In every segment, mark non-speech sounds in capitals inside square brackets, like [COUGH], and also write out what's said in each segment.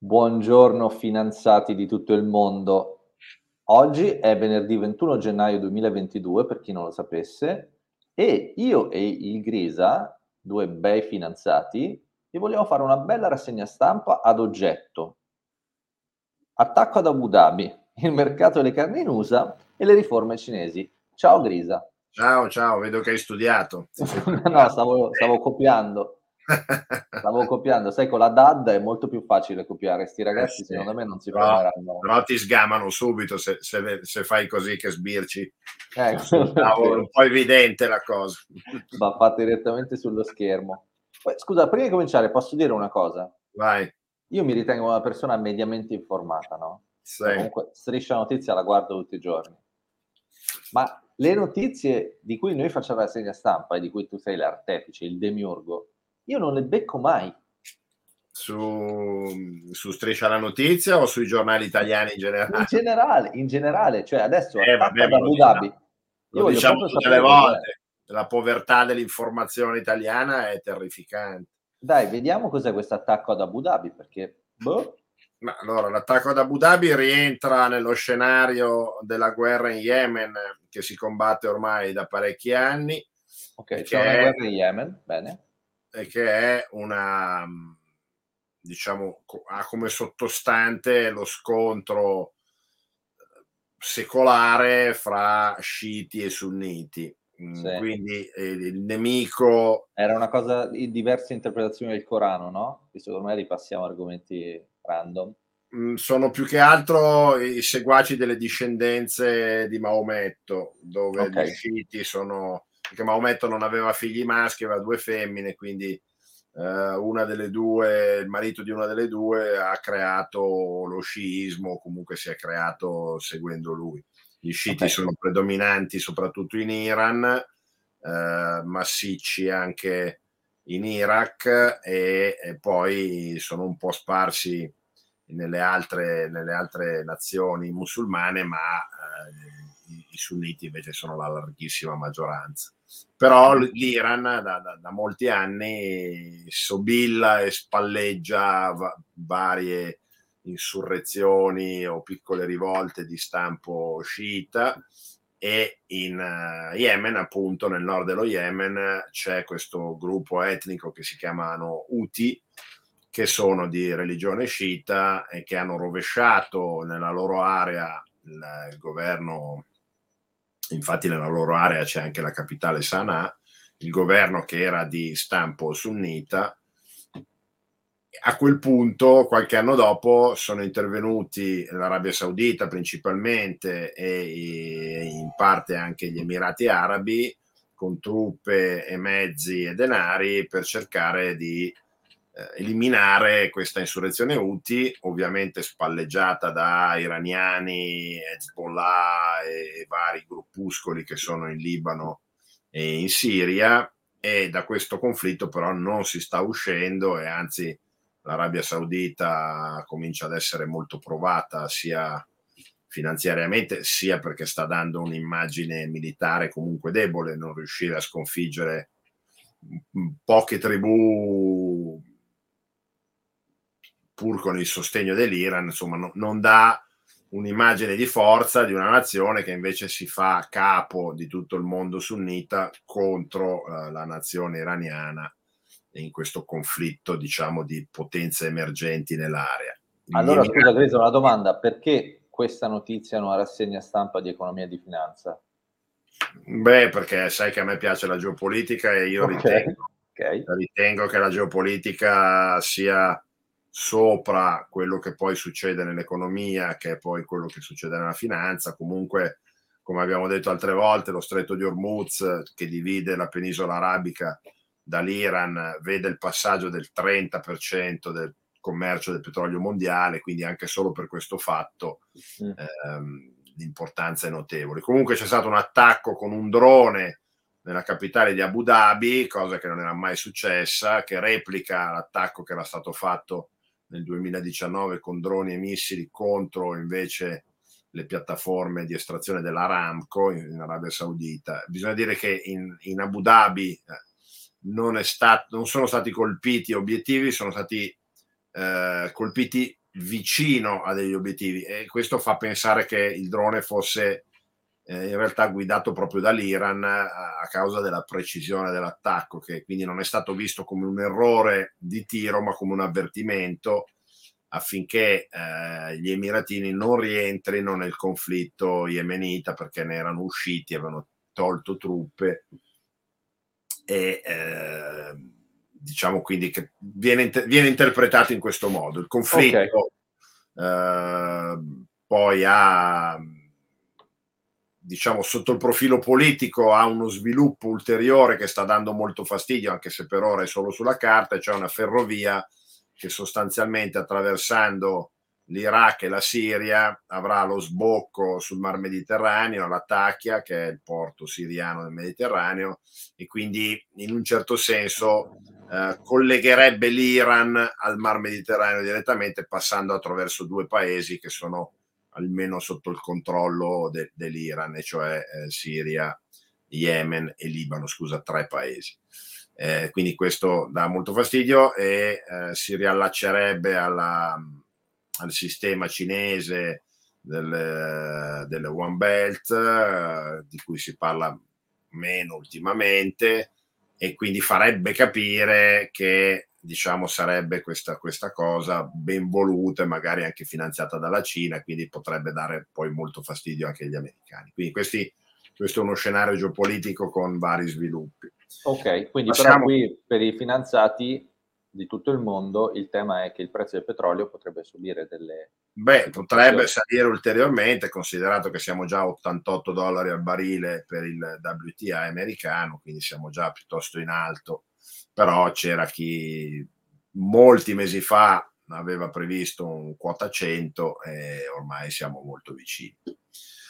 Buongiorno finanziati di tutto il mondo. Oggi è venerdì 21 gennaio 2022, per chi non lo sapesse, e io e il Grisa, due bei finanziati, vi vogliamo fare una bella rassegna stampa ad oggetto. Attacco ad Abu Dhabi, il mercato delle carni in USA e le riforme cinesi. Ciao Grisa. Ciao, ciao, vedo che hai studiato. [LAUGHS] no, stavo, stavo copiando. Stavo copiando, sai, con la DAD è molto più facile copiare. Sti ragazzi, eh sì. secondo me, non si fermeranno. Però ti sgamano subito se, se, se fai così che sbirci. Eh, è un po' evidente la cosa. Va fatto direttamente sullo schermo. Poi, scusa, prima di cominciare, posso dire una cosa? Vai. Io mi ritengo una persona mediamente informata, no? Sì. Comunque, striscia notizia la guardo tutti i giorni. Ma le notizie di cui noi facciamo la segna stampa e di cui tu sei l'artefice, il demiurgo, io non le becco mai. Su, su Striscia la Notizia o sui giornali italiani in generale? In generale, in generale cioè adesso eh, vabbè, da Abu Dhabi. Io lo diciamo tutte le volte, la povertà dell'informazione italiana è terrificante. Dai, vediamo cos'è questo attacco ad Abu Dhabi, perché... Boh. Ma allora, l'attacco ad Abu Dhabi rientra nello scenario della guerra in Yemen che si combatte ormai da parecchi anni. Ok, c'è una guerra in Yemen, bene che è una, diciamo, ha come sottostante lo scontro eh, secolare fra sciiti e sunniti. Mm, sì. Quindi eh, il nemico... Era una cosa di diverse interpretazioni del Corano, no? Visto che ormai ripassiamo argomenti random. Mm, sono più che altro i seguaci delle discendenze di Maometto, dove okay. gli sciiti sono perché Maometto non aveva figli maschi, aveva due femmine, quindi eh, una delle due, il marito di una delle due ha creato lo sciismo, comunque si è creato seguendo lui. Gli sciiti okay. sono predominanti soprattutto in Iran, eh, massicci anche in Iraq e, e, poi sono un po' sparsi nelle altre, nelle altre nazioni musulmane, ma eh, i, i sunniti invece sono la larghissima maggioranza. Però l'Iran da, da, da molti anni sobilla e spalleggia va, varie insurrezioni o piccole rivolte di stampo sciita e in uh, Yemen, appunto nel nord dello Yemen, c'è questo gruppo etnico che si chiamano Houthi, che sono di religione sciita e che hanno rovesciato nella loro area il, il governo infatti nella loro area c'è anche la capitale Sana'a, il governo che era di stampo sunnita. A quel punto, qualche anno dopo, sono intervenuti l'Arabia Saudita principalmente e in parte anche gli Emirati Arabi con truppe e mezzi e denari per cercare di eliminare questa insurrezione Houthi, ovviamente spalleggiata da iraniani, Hezbollah e vari gruppuscoli che sono in Libano e in Siria. E da questo conflitto però non si sta uscendo e anzi l'Arabia Saudita comincia ad essere molto provata sia finanziariamente sia perché sta dando un'immagine militare comunque debole, non riuscire a sconfiggere poche tribù pur con il sostegno dell'Iran, insomma, no, non dà un'immagine di forza di una nazione che invece si fa capo di tutto il mondo sunnita contro uh, la nazione iraniana in questo conflitto, diciamo, di potenze emergenti nell'area. Allora, Gli scusa, Grisa, una domanda: perché questa notizia non rassegna stampa di economia e di finanza? Beh, perché sai che a me piace la geopolitica e io okay. Ritengo, okay. ritengo che la geopolitica sia sopra quello che poi succede nell'economia, che è poi quello che succede nella finanza. Comunque, come abbiamo detto altre volte, lo stretto di Hormuz che divide la penisola arabica dall'Iran vede il passaggio del 30% del commercio del petrolio mondiale, quindi anche solo per questo fatto mm. ehm, l'importanza è notevole. Comunque c'è stato un attacco con un drone nella capitale di Abu Dhabi, cosa che non era mai successa, che replica l'attacco che era stato fatto nel 2019 con droni e missili contro invece le piattaforme di estrazione dell'Aramco in, Arabia Saudita. Bisogna dire che in, in Abu Dhabi eh, non, stato, non, sono stati colpiti obiettivi, sono stati eh, colpiti vicino a degli obiettivi e questo fa pensare che il drone fosse eh, in realtà guidato proprio dall'Iran a, a, causa della precisione dell'attacco, che quindi non è stato visto come un errore di tiro, ma come un avvertimento affinché eh, gli emiratini non rientrino nel conflitto yemenita perché ne erano usciti, avevano tolto truppe e eh, diciamo quindi che viene, viene, interpretato in questo modo. Il conflitto okay. eh, poi ha diciamo sotto il profilo politico ha uno sviluppo ulteriore che sta dando molto fastidio anche se per ora è solo sulla carta, cioè una ferrovia che sostanzialmente attraversando l'Iraq e la Siria avrà lo sbocco sul Mar Mediterraneo, la Tachia, che è il porto siriano del Mediterraneo, e quindi in un certo senso eh, collegherebbe l'Iran al Mar Mediterraneo direttamente, passando attraverso due paesi che sono almeno sotto il controllo de- dell'Iran, e cioè eh, Siria, Yemen e Libano, scusa, tre paesi. Eh, quindi questo dà molto fastidio e eh, si riallaccerebbe alla, al sistema cinese del, delle One Belt, eh, di cui si parla meno ultimamente, e quindi farebbe capire che diciamo sarebbe questa, questa cosa ben voluta e magari anche finanziata dalla Cina, quindi potrebbe dare poi molto fastidio anche agli americani. Quindi questi, questo è uno scenario geopolitico con vari sviluppi. Ok, quindi Passiamo... però qui per i finanziati di tutto il mondo il tema è che il prezzo del petrolio potrebbe subire delle... Beh, potrebbe salire ulteriormente, considerato che siamo già a 88 dollari al barile per il WTI americano, quindi siamo già piuttosto in alto, però c'era chi molti mesi fa aveva previsto un quota 100 e ormai siamo molto vicini.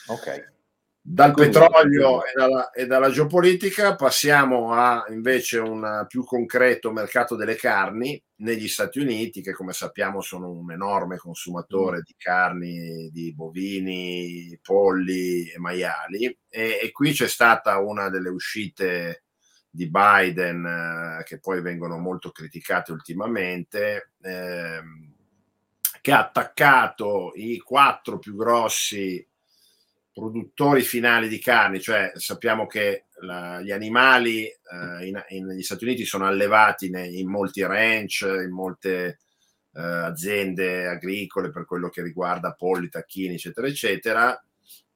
Ok. Dal petrolio e dalla, e dalla, geopolitica passiamo a invece un più concreto mercato delle carni negli Stati Uniti, che come sappiamo sono un enorme consumatore mm. di carni di bovini, polli e maiali. E, e qui c'è stata una delle uscite di Biden eh, che poi vengono molto criticate ultimamente, eh, che ha attaccato i quattro più grossi produttori finali di carni, cioè sappiamo che la, gli animali eh, in, in, negli Stati Uniti sono allevati nei, in molti ranch, in molte eh, aziende agricole per quello che riguarda polli, tacchini, eccetera, eccetera.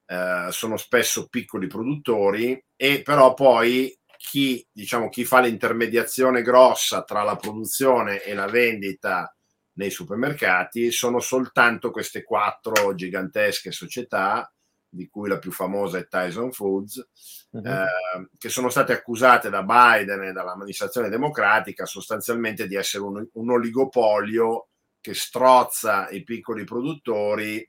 Eh, sono spesso piccoli produttori e però poi chi, diciamo, chi fa l'intermediazione grossa tra la produzione e la vendita nei supermercati sono soltanto queste quattro gigantesche società di cui la più famosa è Tyson Foods, uh-huh. eh, che sono state accusate da Biden e dall'amministrazione democratica sostanzialmente di essere un, un oligopolio che strozza i piccoli produttori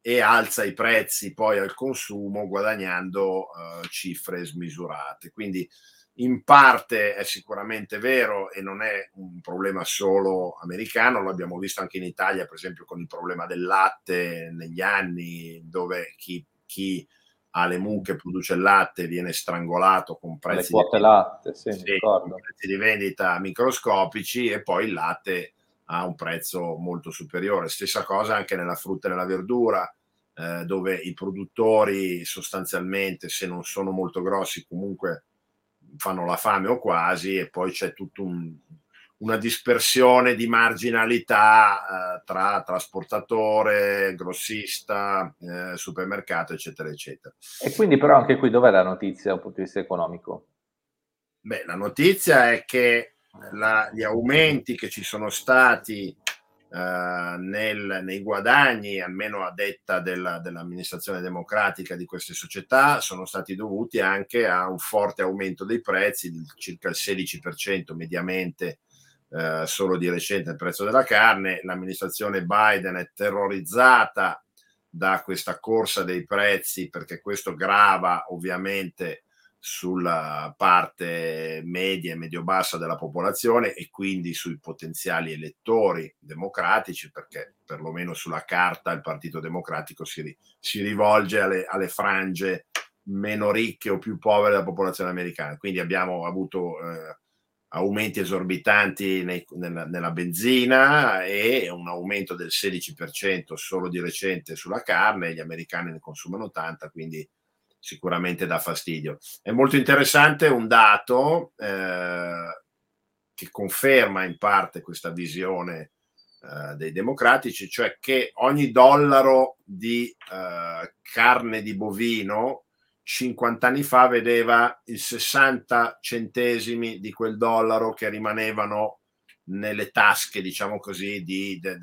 e alza i prezzi poi al consumo guadagnando eh, cifre smisurate. Quindi in parte è sicuramente vero e non è un problema solo americano, lo abbiamo visto anche in Italia, per esempio con il problema del latte negli anni dove chi chi ha le mucche, produce il latte, viene strangolato con prezzi, di, latte, sì, sì, con prezzi di vendita microscopici e poi il latte ha un prezzo molto superiore. Stessa cosa anche nella frutta e nella verdura, eh, dove i produttori sostanzialmente, se non sono molto grossi, comunque fanno la fame o quasi, e poi c'è tutto un, una dispersione di marginalità eh, tra trasportatore, grossista, eh, supermercato, eccetera, eccetera. E quindi però anche qui dov'è la notizia dal punto di vista economico? Beh, la notizia è che la, gli aumenti che ci sono stati Uh, nel, nei guadagni, almeno a detta della, dell'amministrazione democratica di queste società, sono stati dovuti anche a un forte aumento dei prezzi, di circa il 16% mediamente eh, solo di recente il prezzo della carne. L'amministrazione Biden è terrorizzata da questa corsa dei prezzi perché questo grava ovviamente sulla parte media e medio-bassa della popolazione e quindi sui potenziali elettori democratici, perché perlomeno sulla carta il Partito Democratico si, si rivolge alle, alle, frange meno ricche o più povere della popolazione americana. Quindi abbiamo avuto eh, aumenti esorbitanti nei, nella, nella, benzina e un aumento del 16% solo di recente sulla carne, gli americani ne consumano 80, quindi sicuramente dà fastidio. È molto interessante un dato eh, che conferma in parte questa visione eh, dei democratici, cioè che ogni dollaro di eh, carne di bovino 50 anni fa vedeva il 60 centesimi di quel dollaro che rimanevano nelle tasche, diciamo così, di, di,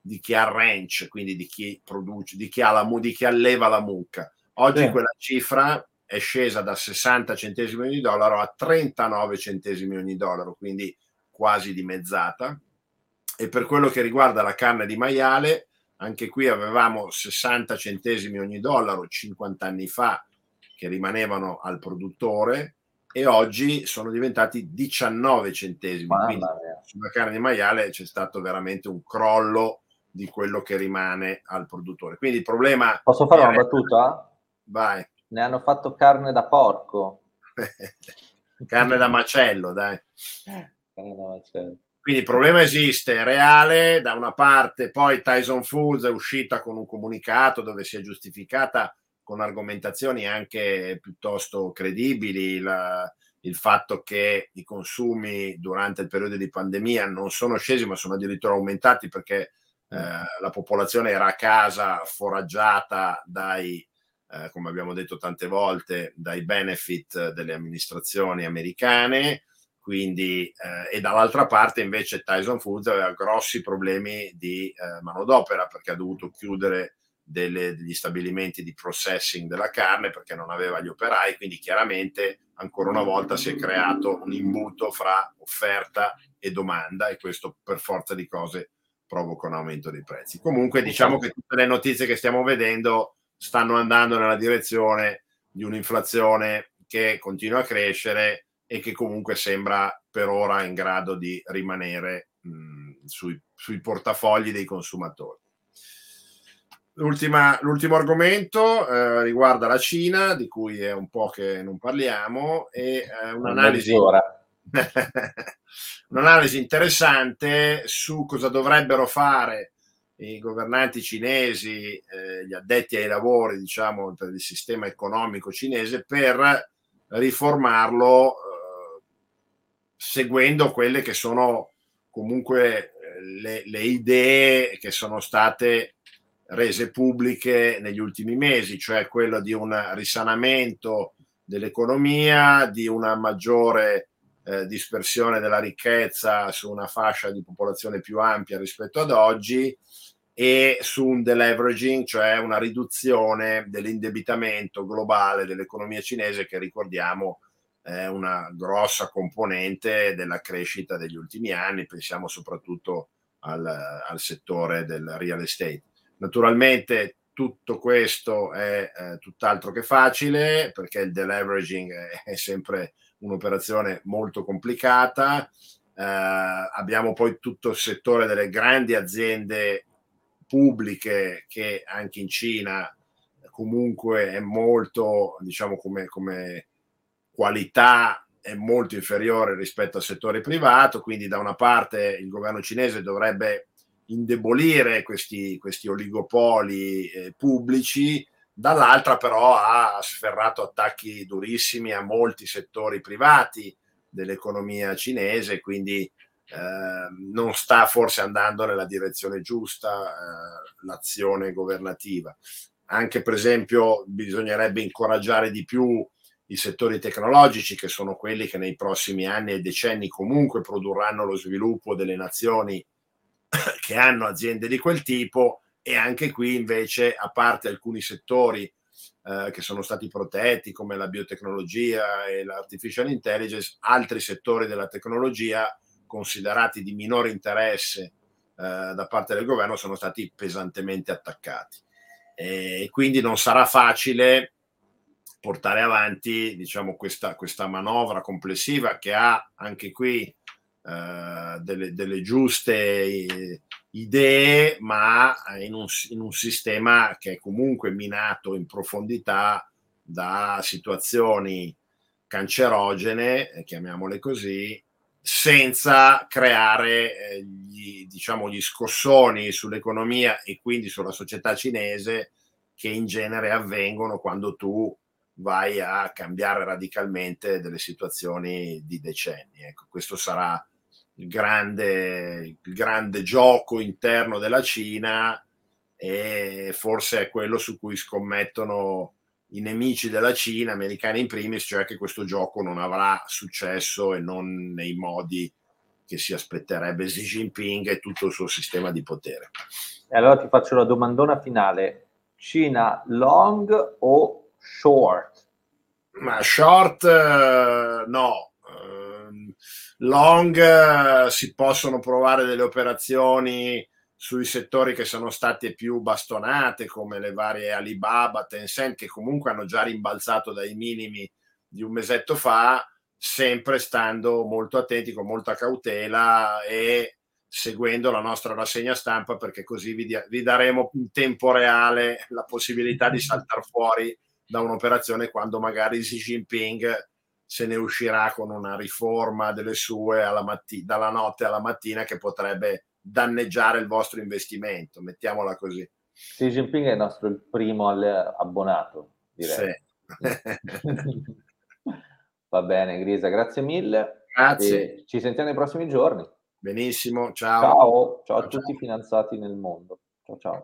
di chi ha ranch, quindi di chi produce, di chi, ha la, di chi alleva la mucca. Oggi sì. quella cifra è scesa da 60 centesimi ogni dollaro a 39 centesimi ogni dollaro, quindi quasi dimezzata. E per quello che riguarda la carne di maiale, anche qui avevamo 60 centesimi ogni dollaro 50 anni fa che rimanevano al produttore e oggi sono diventati 19 centesimi. Mamma Quindi mia. sulla carne di maiale c'è stato veramente un crollo di quello che rimane al produttore. Quindi il problema... Posso fare una battuta? Vai. Ne hanno fatto carne da porco. [LAUGHS] carne da macello, dai. Carne da macello. Quindi il problema esiste, è reale, da una parte poi Tyson Foods è uscita con un comunicato dove si è giustificata con argomentazioni anche piuttosto credibili. La, il fatto che i consumi durante il periodo di pandemia non sono scesi, ma sono addirittura aumentati perché eh, la popolazione era a casa foraggiata dai, eh, come abbiamo detto tante volte, dai benefit delle amministrazioni americane. Quindi, eh, e dall'altra parte invece Tyson Foods aveva grossi problemi di eh, manodopera perché ha dovuto chiudere delle, degli stabilimenti di processing della carne perché non aveva gli operai, quindi chiaramente ancora una volta si è creato un imbuto fra offerta e domanda e questo per forza di cose provoca un aumento dei prezzi. Comunque diciamo che tutte le notizie che stiamo vedendo stanno andando nella direzione di un'inflazione che continua a crescere e che comunque sembra per ora in grado di rimanere mh, sui, sui portafogli dei consumatori. L'ultima, l'ultimo argomento eh, riguarda la Cina, di cui è un po' che non parliamo, e eh, un'analisi, [LAUGHS] un'analisi interessante su cosa dovrebbero fare i governanti cinesi, eh, gli addetti ai lavori, diciamo, il sistema economico cinese per riformarlo eh, seguendo quelle che sono comunque eh, le, le idee che sono state rese pubbliche negli ultimi mesi, cioè quello di un risanamento dell'economia, di una maggiore eh, dispersione della ricchezza su una fascia di popolazione più ampia rispetto ad oggi e su un deleveraging, cioè una riduzione dell'indebitamento globale dell'economia cinese che ricordiamo è una grossa componente della crescita degli ultimi anni, pensiamo soprattutto al, al settore del real estate. Naturalmente tutto questo è eh, tutt'altro che facile perché il deleveraging è, è sempre un'operazione molto complicata. Eh, abbiamo poi tutto il settore delle grandi aziende pubbliche che anche in Cina comunque è molto, diciamo, come, come qualità è molto inferiore rispetto al settore privato, quindi da una parte il governo cinese dovrebbe indebolire questi, questi oligopoli eh, pubblici, dall'altra però ha sferrato attacchi durissimi a molti settori privati dell'economia cinese, quindi eh, non sta forse andando nella direzione giusta eh, l'azione governativa. Anche per esempio bisognerebbe incoraggiare di più i settori tecnologici, che sono quelli che nei prossimi anni e decenni comunque produrranno lo sviluppo delle nazioni [COUGHS] che hanno aziende di quel tipo e anche qui invece, a parte alcuni settori eh, che sono stati protetti come la biotecnologia e l'artificial intelligence, altri settori della tecnologia considerati di minore interesse eh, da parte del governo sono stati pesantemente attaccati. E quindi non sarà facile portare avanti diciamo, questa, questa manovra complessiva che ha anche qui eh, delle, delle, giuste idee, ma in un, in un, sistema che è comunque minato in profondità da situazioni cancerogene, chiamiamole così, senza creare eh, gli, diciamo, gli scossoni sull'economia e quindi sulla società cinese che in genere avvengono quando tu vai a cambiare radicalmente delle situazioni di decenni. Ecco, questo sarà il grande, il grande gioco interno della Cina e forse è quello su cui scommettono i nemici della Cina, americani in primis, cioè che questo gioco non avrà successo e non nei modi che si aspetterebbe Xi Jinping e tutto il suo sistema di potere. E allora ti faccio la domandona finale. Cina long o short? Ma short uh, no. Uh, long uh, si possono provare delle operazioni sui settori che sono state più bastonate, come le varie Alibaba, Tencent, che comunque hanno già rimbalzato dai minimi di un mesetto fa, sempre stando molto attenti, con molta cautela e seguendo la nostra rassegna stampa, perché così vi, vi daremo in tempo reale la possibilità di saltare fuori da un'operazione quando magari Xi Jinping se ne uscirà con una riforma delle sue matti- dalla notte alla mattina che potrebbe danneggiare il vostro investimento, mettiamola così. Xi Jinping è il nostro primo abbonato, direi. Sì. [LAUGHS] Va bene, Grisa, grazie mille. Grazie. E ci sentiamo nei prossimi giorni. Benissimo, ciao. Ciao, ciao, ciao a tutti i finanziati nel mondo. Ciao ciao.